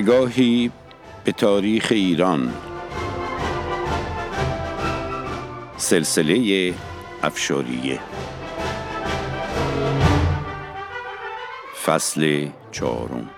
نگاهی به تاریخ ایران. سلسله افشاریه فصل چهارم.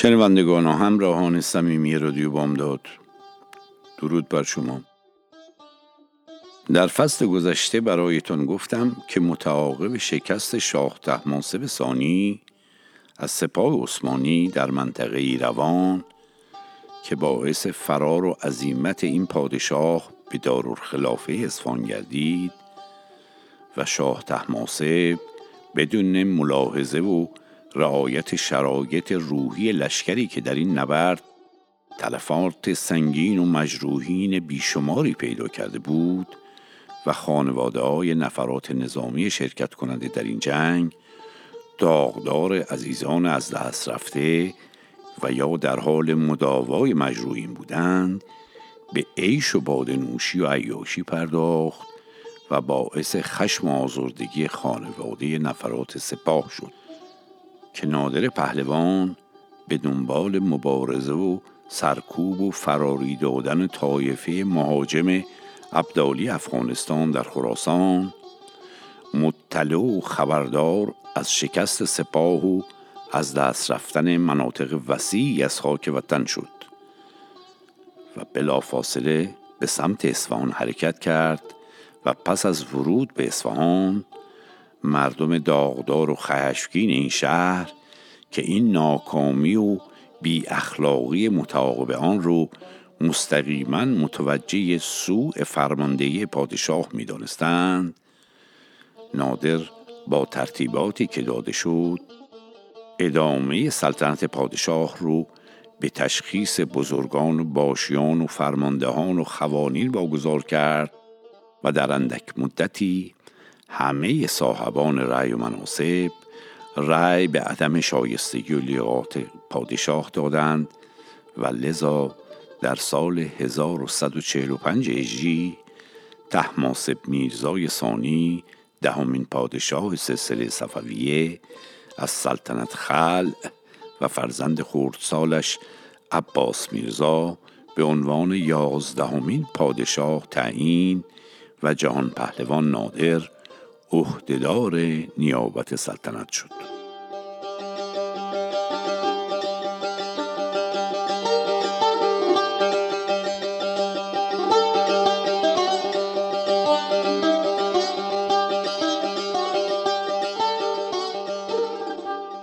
شنوندگان و همراهان صمیمی رادیو بامداد درود بر شما. در فصل گذشته برایتان گفتم که متعاقب شکست شاه تحماسب ثانی از سپاه عثمانی در منطقه ایروان که باعث فرار و عظیمت این پادشاه به دارالخلافه اصفهان گردید و شاه تحماسب بدون ملاحظه و رعایت شرایط روحی لشکری که در این نبرد تلفات سنگین و مجروحین بیشماری پیدا کرده بود و خانواده های نفرات نظامی شرکت کننده در این جنگ داغدار عزیزان از دست رفته و یا در حال مداوای مجروحین بودند به عیش و بادنوشی و عیاشی پرداخت و باعث خشم و آزردگی خانواده نفرات سپاه شد. که نادر پهلوان به دنبال مبارزه و سرکوب و فراری دادن طایفه مهاجم عبدالی افغانستان در خراسان مطلع و خبردار از شکست سپاه و از دست رفتن مناطق وسیعی از خاک وطن شد و بلافاصله به سمت اصفهان حرکت کرد و پس از ورود به اصفهان مردم داغدار و خشمگین این شهر که این ناکامی و بی اخلاقی متعاقب آن رو مستقیما متوجه سوء فرماندهی پادشاه می دانستند نادر با ترتیباتی که داده شد ادامه سلطنت پادشاه رو به تشخیص بزرگان و باشیان و فرماندهان و خوانین واگذار کرد و در اندک مدتی همه صاحبان رأی و مناسب رأی به عدم شایستگی و لیاقت پادشاه دادند و لذا در سال 1145 هجری تحماسب میرزای ثانی دهمین پادشاه سلسله صفویه از سلطنت خل و فرزند خردسالش عباس میرزا به عنوان یازدهمین پادشاه تعیین و جهان پهلوان نادر عهدهدار نیابت سلطنت شد.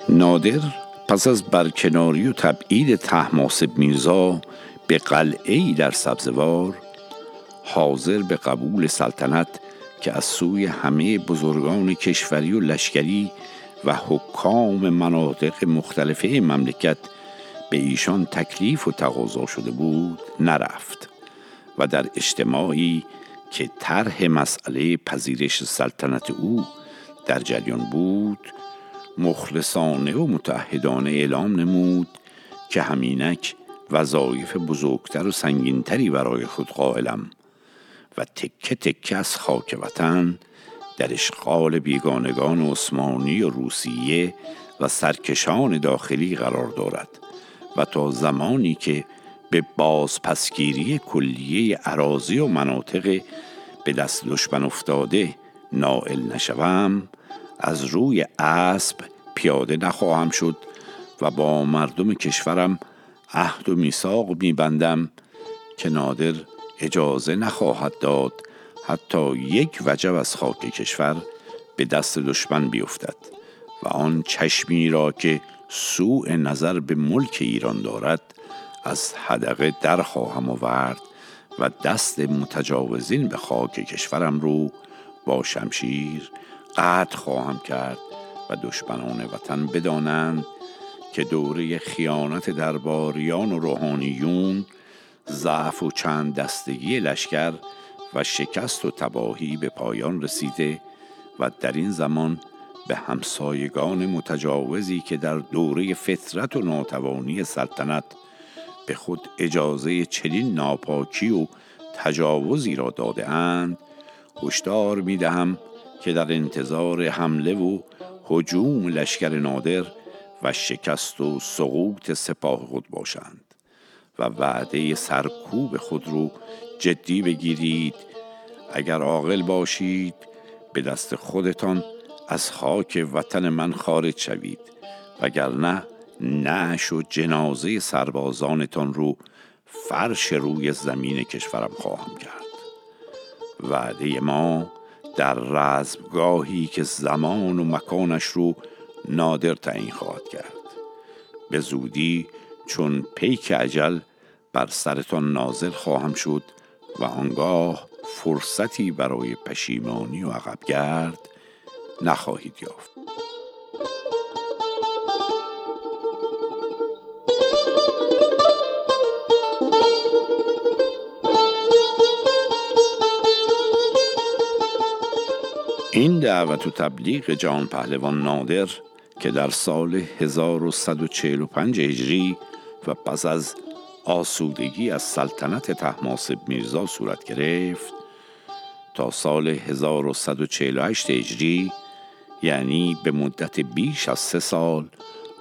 نادر پس از برکناری و تبعید تحماسب میرزا به قلعه در سبزوار حاضر به قبول سلطنت که از سوی همه بزرگان کشوری و لشکری و حکام مناطق مختلفه مملکت به ایشان تکلیف و تقاضا شده بود نرفت و در اجتماعی که طرح مسئله پذیرش سلطنت او در جریان بود مخلصانه و متحدانه اعلام نمود که همینک وظایف بزرگتر و سنگینتری برای خود قائلم. و تکه تکه از خاک وطن در اشغال بیگانگان عثمانی و روسیه و سرکشان داخلی قرار دارد و تا زمانی که به بازپسگیری کلیه عراضی و مناطق به دست دشمن افتاده نائل نشوم از روی اسب پیاده نخواهم شد و با مردم کشورم عهد و میثاق میبندم که نادر اجازه نخواهد داد حتی یک وجب از خاک کشور به دست دشمن بیفتد و آن چشمی را که سوء نظر به ملک ایران دارد از حدقه در خواهم آورد و دست متجاوزین به خاک کشورم رو با شمشیر قطع خواهم کرد و دشمنان وطن بدانند که دوره خیانت درباریان و روحانیون ضعف و چند دستگی لشکر و شکست و تباهی به پایان رسیده و در این زمان به همسایگان متجاوزی که در دوره فطرت و ناتوانی سلطنت به خود اجازه چنین ناپاکی و تجاوزی را داده اند هشدار می دهم که در انتظار حمله و حجوم لشکر نادر و شکست و سقوط سپاه خود باشند. و وعده سرکوب خود رو جدی بگیرید. اگر عاقل باشید به دست خودتان از خاک وطن من خارج شوید. وگرنه نعش و جنازه سربازانتان رو فرش روی زمین کشورم خواهم کرد. وعده ما در رزمگاهی که زمان و مکانش رو نادر تعیین خواهد کرد. به زودی چون پیک عجل بر سرتان نازل خواهم شد و آنگاه فرصتی برای پشیمانی و عقبگرد نخواهید یافت. این دعوت و تبلیغ جان پهلوان نادر که در سال 1145 هجری و پس از آسودگی از سلطنت تحماسب میرزا صورت گرفت تا سال 1148 هجری یعنی به مدت بیش از سه سال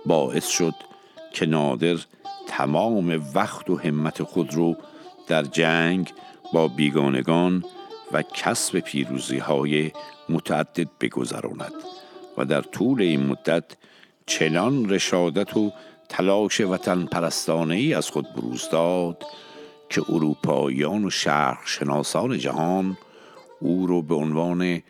باعث شد که نادر تمام وقت و همت خود رو در جنگ با بیگانگان و کسب پیروزی های متعدد بگذراند و در طول این مدت چنان رشادت و تلاش وطن پرستانه ای از خود بروز داد که اروپاییان و شرق شناسان جهان او را به عنوان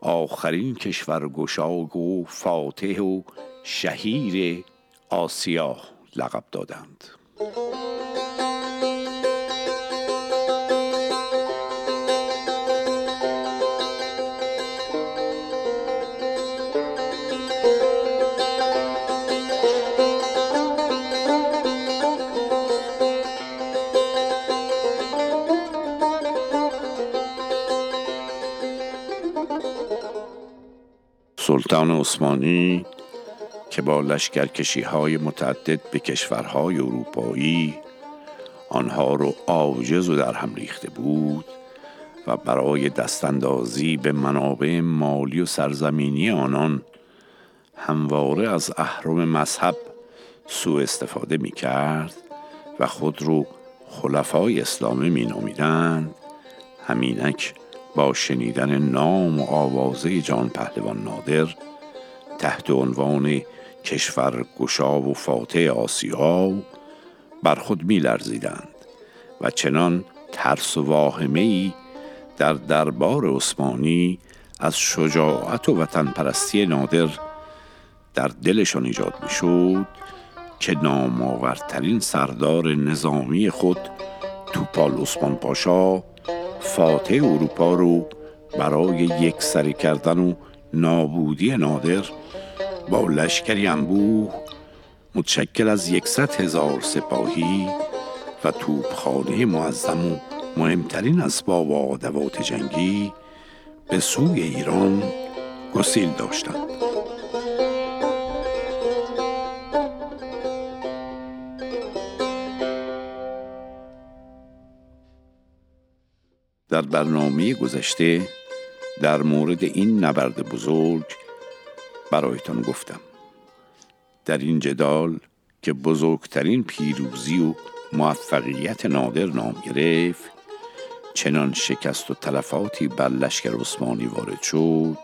آخرین کشور گشاگ و فاتح و شهیر آسیا لقب دادند. سلطان عثمانی که با لشکرکشی های متعدد به کشورهای اروپایی آنها رو عاجز و در هم ریخته بود و برای دستاندازی به منابع مالی و سرزمینی آنان همواره از اهرم مذهب سوء استفاده می کرد و خود رو خلفای اسلامی می نامیدند همینک با شنیدن نام و آوازه جان پهلوان نادر تحت عنوان کشور گشاب و فاتح آسیا بر خود می لرزیدند و چنان ترس و واهمه ای در دربار عثمانی از شجاعت و وطن پرستی نادر در دلشان ایجاد می شد که نامآورترین سردار نظامی خود توپال عثمان پاشا فاتح اروپا رو برای یک سری کردن و نابودی نادر با لشکری انبوه متشکل از یکصد هزار سپاهی و توپخانه معظم و مهمترین اسباب و ادوات جنگی به سوی ایران گسیل داشتند. در برنامه گذشته در مورد این نبرد بزرگ برایتان گفتم. در این جدال که بزرگترین پیروزی و موفقیت نادر نام گرفت چنان شکست و تلفاتی بر لشکر عثمانی وارد شد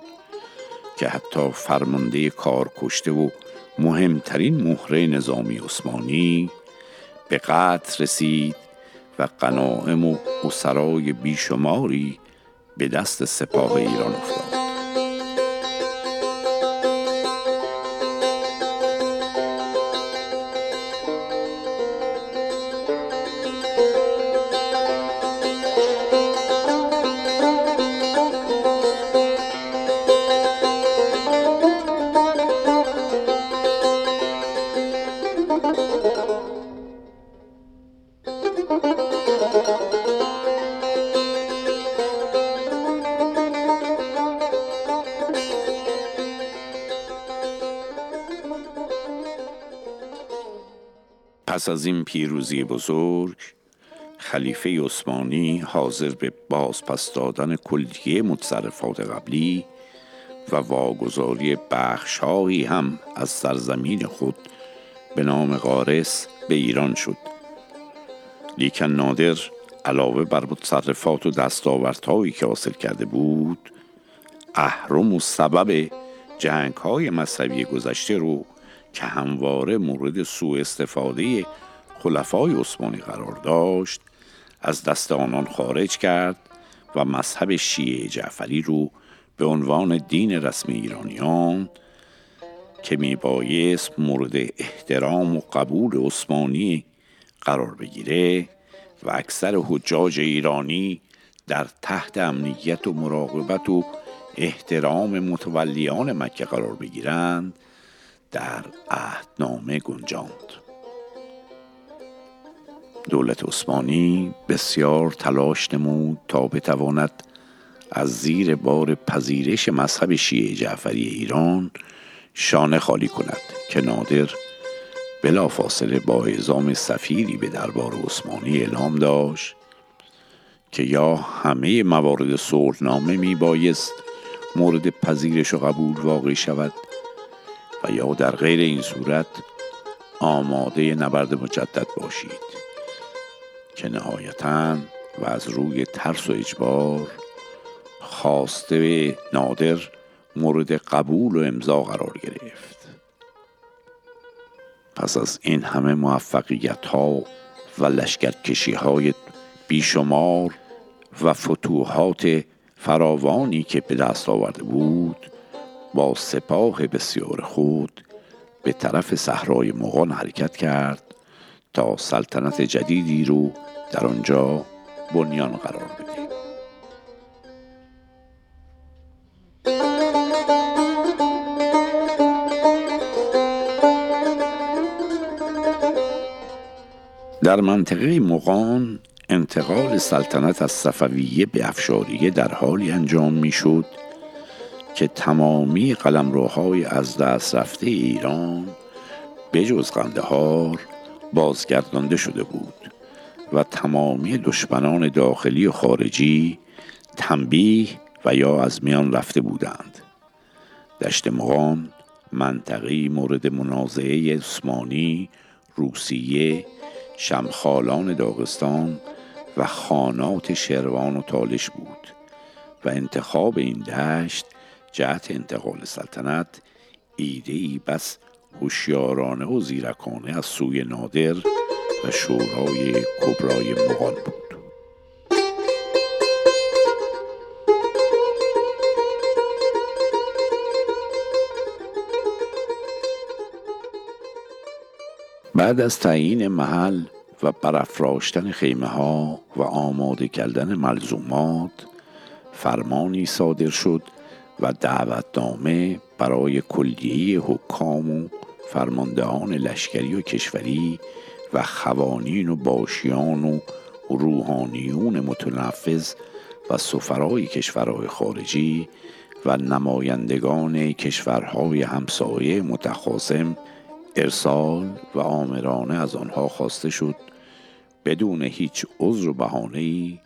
که حتی فرمانده کار کشته و مهمترین مهره نظامی عثمانی به قطر رسید و قناعم و اسرای بیشماری به دست سپاه ایران افتاد. پس از این پیروزی بزرگ خلیفه عثمانی حاضر به بازپس دادن کلیه متصرفات قبلی و واگذاری بخشهایی هم از سرزمین خود به نام قارس به ایران شد. لیکن نادر علاوه بر متصرفات و دستاوردهایی که حاصل کرده بود اهرم و سبب جنگ های مذهبی گذشته رو که همواره مورد سوء استفاده خلفای عثمانی قرار داشت از دست آنان خارج کرد و مذهب شیعه جعفری رو به عنوان دین رسمی ایرانیان که میبایست مورد احترام و قبول عثمانی قرار بگیره و اکثر حجاج ایرانی در تحت امنیت و مراقبت و احترام متولیان مکه قرار بگیرند در عهدنامه گنجاند. دولت عثمانی بسیار تلاش نمود تا بتواند از زیر بار پذیرش مذهب شیعه جعفری ایران شانه خالی کند که نادر بلافاصله با اعزام سفیری به دربار عثمانی اعلام داشت که یا همه موارد صلحنامه می بایست مورد پذیرش و قبول واقع شود و یا در غیر این صورت آماده نبرد مجدد باشید که نهایتا و از روی ترس و اجبار خواسته نادر مورد قبول و امضا قرار گرفت. پس از این همه موفقیت ها و لشکرکشی های بیشمار و فتوحات فراوانی که به دست آورده بود با سپاه بسیار خود به طرف صحرای مغان حرکت کرد تا سلطنت جدیدی رو در آنجا بنیان قرار بده. در منطقه مغان انتقال سلطنت از صفویه به افشاریه در حالی انجام می‌شد که تمامی قلمروهای از دست رفته ایران بجز قندهار بازگردانده شده بود و تمامی دشمنان داخلی و خارجی تنبیه و یا از میان رفته بودند. دشت مغان منطقی مورد منازعه عثمانی روسیه شمخالان داغستان و خانات شروان و تالش بود و انتخاب این دشت جهت انتقال سلطنت ایده ای بس هوشیارانه و زیرکانه از سوی نادر و شورای کبرای مغان بود. بعد از تعیین محل و برافراشتن خیمه ها و آماده کردن ملزومات فرمانی صادر شد و دعوتنامه برای کلیه حکام و فرماندهان لشکری و کشوری و خوانین و باشیان و روحانیون متنفذ و سفرای کشورهای خارجی و نمایندگان کشورهای همسایه متخاصم ارسال و آمرانه از آنها خواسته شد بدون هیچ عذر و بهانه‌ای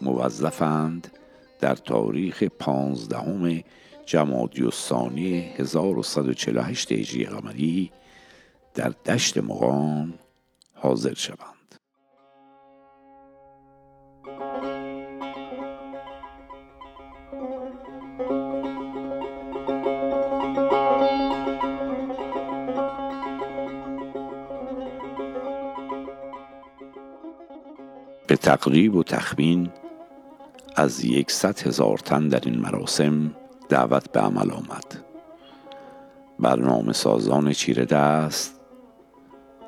موظفند در تاریخ پانزدهم جمادی الثانی 1148 هجری قمری در دشت مقام حاضر شوند. به تقریب و تخمین از یکصد هزار تن در این مراسم دعوت به عمل آمد. برنامه سازان چیره دست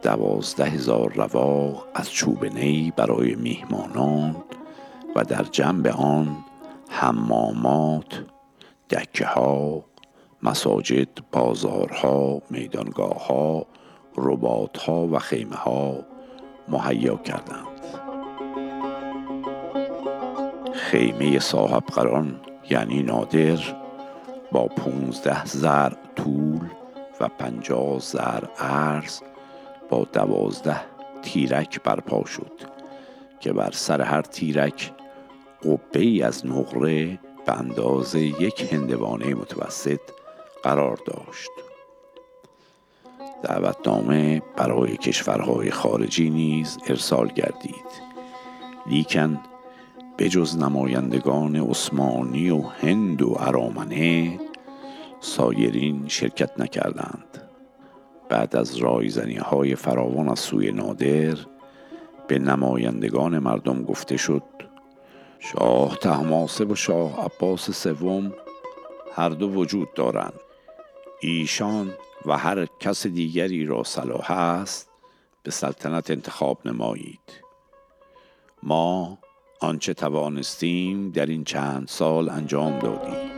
دوازده هزار رواق از چوب نی برای میهمانان و در جنب آن حمامات دکه ها مساجد بازارها میدانگاه ها ربات ها و خیمه ها مهیا کردند. خیمه صاحب قران یعنی نادر با پونزده زر طول و پنجاه زر عرض با دوازده تیرک برپا شد که بر سر هر تیرک قبه ای از نقره به اندازه یک هندوانه متوسط قرار داشت. دعوتنامه برای کشورهای خارجی نیز ارسال گردید. لیکن بجز نمایندگان عثمانی و هند و ارامنه سایرین شرکت نکردند. بعد از رایزنی های فراوان از سوی نادر به نمایندگان مردم گفته شد شاه تحماسب و شاه عباس سوم هر دو وجود دارند. ایشان و هر کس دیگری را صلاح است به سلطنت انتخاب نمایید. ما آنچه توانستیم در این چند سال انجام دادیم.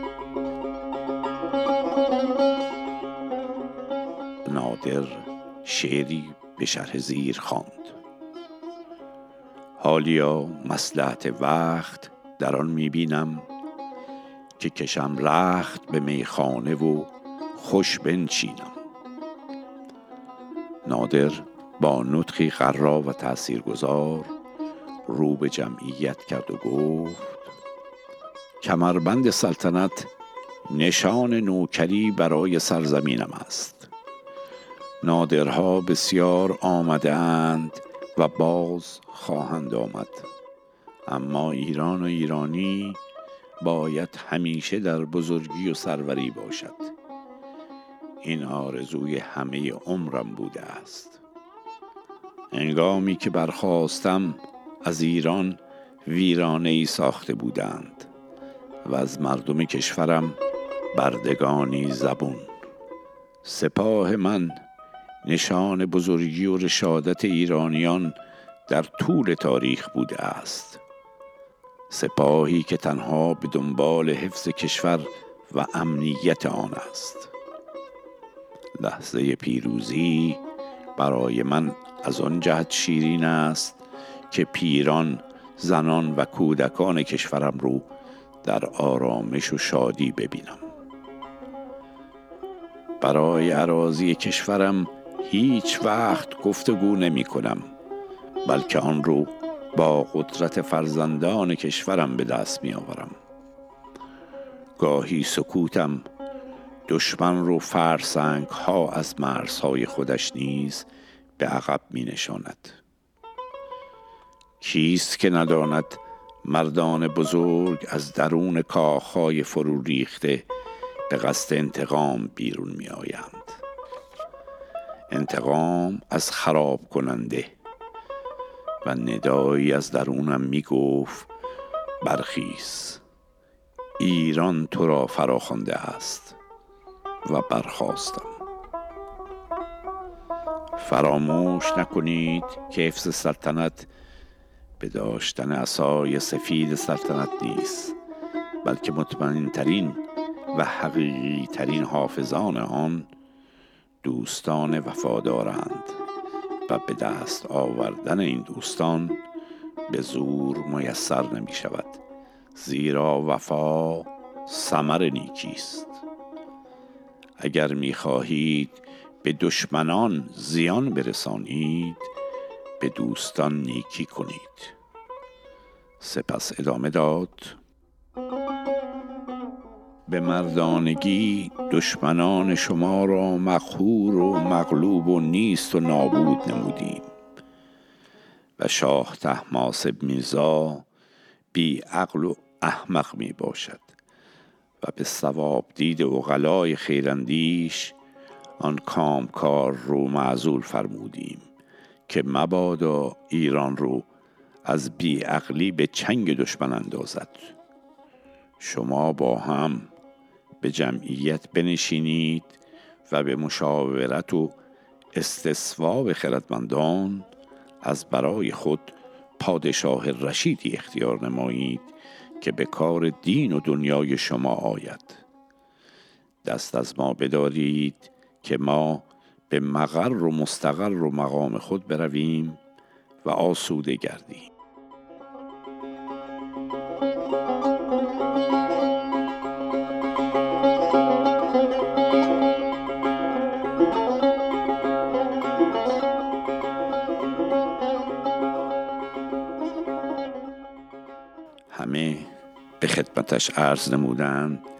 نادر شعری به شرح زیر خواند. حالیا مسلحت وقت در آن می‌بینم که کشم رخت به میخانه و خوش بنشینم. نادر با نطخی قرا و تاثیرگذار رو به جمعیت کرد و گفت کمربند سلطنت نشان نوکری برای سرزمینم است. نادرها بسیار آمده اند و باز خواهند آمد. اما ایران و ایرانی باید همیشه در بزرگی و سروری باشد. این آرزوی همه عمرم بوده است. انگامی که برخواستم از ایران ویرانه ای ساخته بودند و از مردم کشورم بردگانی زبون. سپاه من نشان بزرگی و رشادت ایرانیان در طول تاریخ بوده است. سپاهی که تنها به دنبال حفظ کشور و امنیت آن است. لحظه پیروزی برای من از آن جهت شیرین است که پیران زنان و کودکان کشورم رو در آرامش و شادی ببینم. برای عراضی کشورم هیچ وقت گفتگو نمی کنم بلکه آن رو با قدرت فرزندان کشورم به دست می آورم. گاهی سکوتم دشمن رو فرسنگ ها از مرزهای خودش نیز به عقب می نشاند. کیست که نداند مردان بزرگ از درون کاخهای فرو ریخته به قصد انتقام بیرون می آیند انتقام از خراب کننده و ندایی از درونم می گفت برخیز ایران تو را فراخوانده است و برخواستم فراموش نکنید که حفظ سلطنت به داشتن اسای سفید سلطنت نیست بلکه مطمئن ترین و حقیقی ترین حافظان آن دوستان وفادارند و به دست آوردن این دوستان به زور میسر نمی شود زیرا وفا سمر نیکیست اگر می خواهید به دشمنان زیان برسانید به دوستان نیکی کنید. سپس ادامه داد. به مردانگی دشمنان شما را مقهور و مغلوب و نیست و نابود نمودیم. و شاه تحماسب میرزا بی عقل و احمق می باشد و به ثواب دید غلای خیراندیش آن کامکار رو معذول فرمودیم. که مبادا ایران رو از بیعقلی به چنگ دشمن اندازد. شما با هم به جمعیت بنشینید و به مشاورت و استصواب خردمندان از برای خود پادشاه رشیدی اختیار نمایید که به کار دین و دنیای شما آید. دست از ما بدارید که ما به مقر و مستقر و مقام خود برویم و آسوده گردیم. همه به خدمتش عرض نمودند.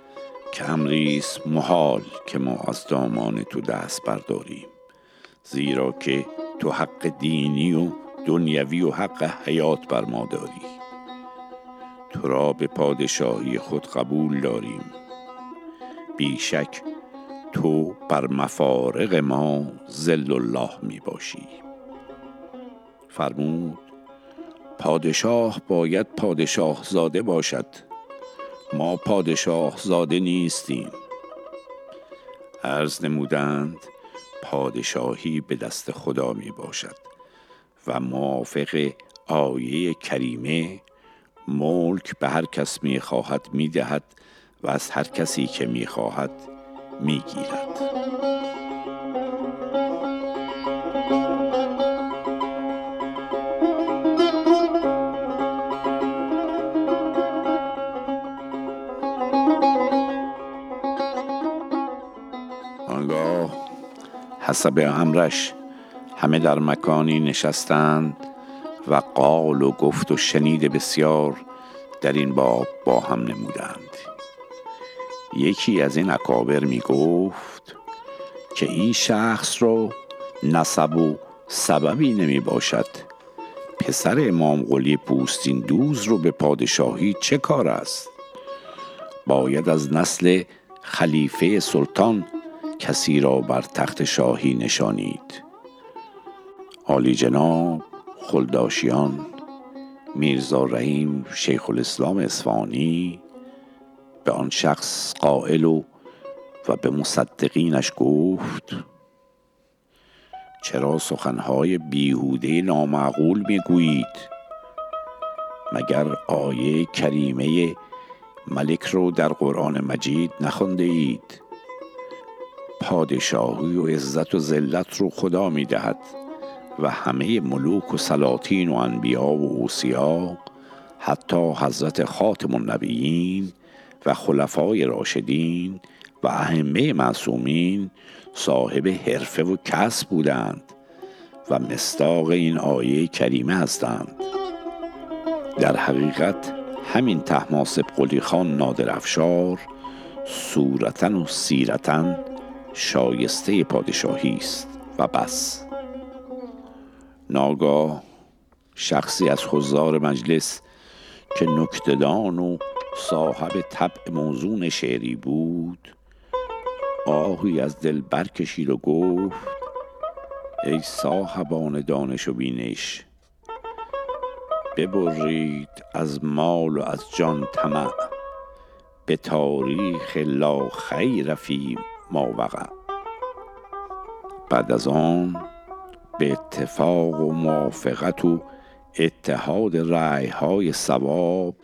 امریست محال که ما از دامان تو دست برداریم زیرا که تو حق دینی و دنیوی و حق حیات بر ما داری. تو را به پادشاهی خود قبول داریم. بیشک تو بر مفارق ما زل الله می باشی. فرمود پادشاه باید پادشاه زاده باشد. ما پادشاه زاده نیستیم عرض نمودند پادشاهی به دست خدا می باشد و موافق آیه کریمه ملک به هر کس می خواهد می دهد و از هر کسی که می خواهد می گیرد. حسب امرش همه در مکانی نشستند و قال و گفت و شنید بسیار در این باب با هم نمودند. یکی از این اکابر می گفت که این شخص رو نسب و سببی نمی باشد. پسر امام قلی پوستین دوز رو به پادشاهی چه کار است؟ باید از نسل خلیفه سلطان کسی را بر تخت شاهی نشانید. عالی جناب خلداشیان میرزا رحیم شیخ الاسلام اسفانی به آن شخص قائل و و به مصدقینش گفت چرا سخنهای بیهوده نامعقول می‌گویید؟ مگر آیه کریمه ملک رو در قرآن مجید نخونده اید؟ پادشاهی و عزت و ذلت رو خدا می دهد و همه ملوک و سلاطین و انبیا و اوسیا حتی حضرت خاتم النبیین و خلفای راشدین و اهمه معصومین صاحب حرفه و کسب بودند و مستاق این آیه کریمه هستند. در حقیقت همین تحماسب قلی خان نادر افشار صورتا و سیرتا شایسته پادشاهی است و بس. ناگاه شخصی از خزار مجلس که نکتدان و صاحب طبع موزون شعری بود آهی از دل برکشید و گفت ای صاحبان دانش و بینش ببرید از مال و از جان طمع به تاریخ لا خیر فی ما وقع. بعد از آن به اتفاق و موافقت و اتحاد رعی های سواب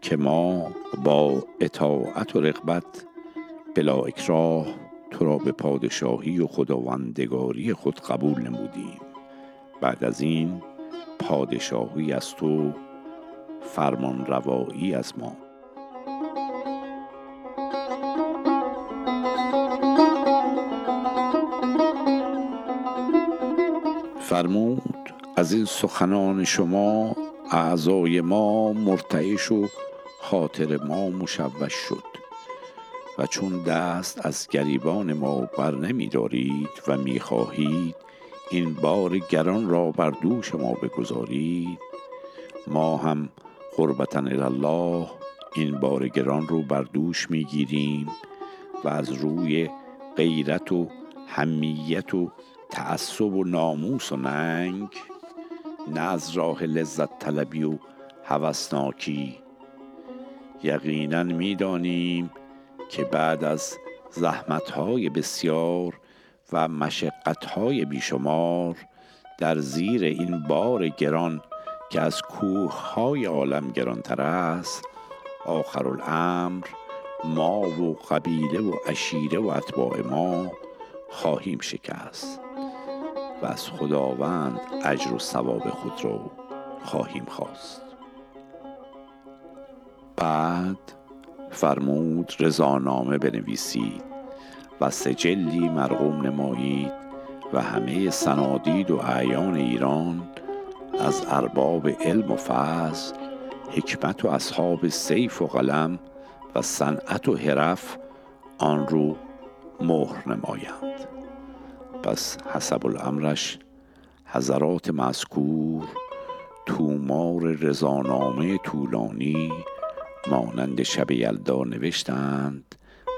که ما با اطاعت و رغبت بلا اکراه تو را به پادشاهی و خداوندگاری خود قبول نمودیم. بعد از این پادشاهی از تو فرمان روایی از ما. فرمود از این سخنان شما اعضای ما مرتعش و خاطر ما مشوش شد و چون دست از گریبان ما بر نمی دارید و می خواهید این بار گران را بر دوش ما بگذارید ما هم قربتن الله این بار گران رو بر دوش می گیریم و از روی غیرت و همیت و تعصب و ناموس و ننگ نه از راه لذت طلبی و هوسناکی. یقینا می‌دانیم که بعد از زحمتهای بسیار و مشقتهای بیشمار در زیر این بار گران که از کوه های عالم گرانتر است آخر الامر ما و قبیله و عشیره و اتباع ما خواهیم شکست. و از خداوند اجر و ثواب خود را خواهیم خواست. بعد فرمود رضانامه بنویسید و سجلی مرقوم نمایید و همه سنادید و اعیان ایران از ارباب علم و فضل حکمت و اصحاب سیف و قلم و صنعت و حرف آن رو مهر نمایند. پس حسب الامرش حضرات مذکور تومار رضانامه طولانی مانند شب یلدا نوشتند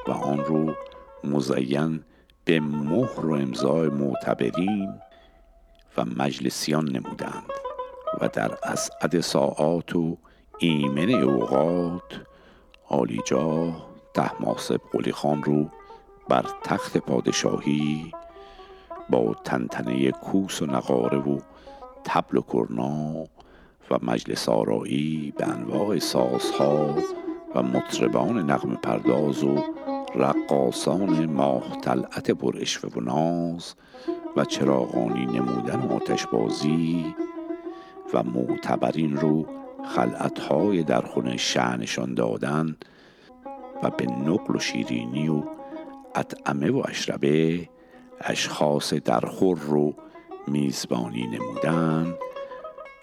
و آن رو مزین به مهر و امضای معتبرین و مجلسیان نمودند و در اسعد ساعات و ایمن اوقات آلیجا تحماسب قلی خان رو بر تخت پادشاهی با تنتنه کوس و نقاره و تبل و کرنا و مجلس آرایی به انواع سازها و مطربان نغم پرداز و رقاسان ماه طلعت پر و ناز و چراغانی نمودن و آتشبازی و معتبرین رو خلعتهای در خونه شعنشان دادن و به نقل و شیرینی و اطعمه و اشربه اشخاص درخور رو میزبانی نمودن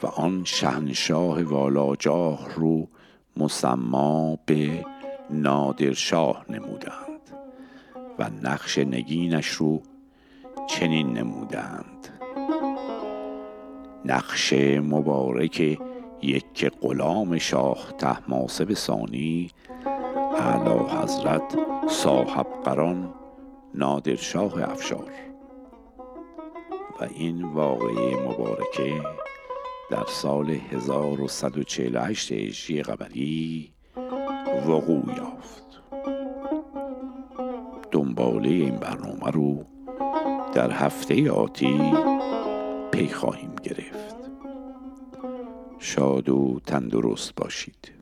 و آن شهنشاه والاجاه رو مسما به نادرشاه نمودند و نقش نگینش رو چنین نمودند. نقش مبارک یک غلام شاه تحماسب ثانی اعلی حضرت صاحب قران نادرشاه افشار. و این واقعه مبارکه در سال 1148 هجری قمری وقوع یافت. دنباله این برنامه رو در هفته آتی پی خواهیم گرفت. شاد و تندرست باشید.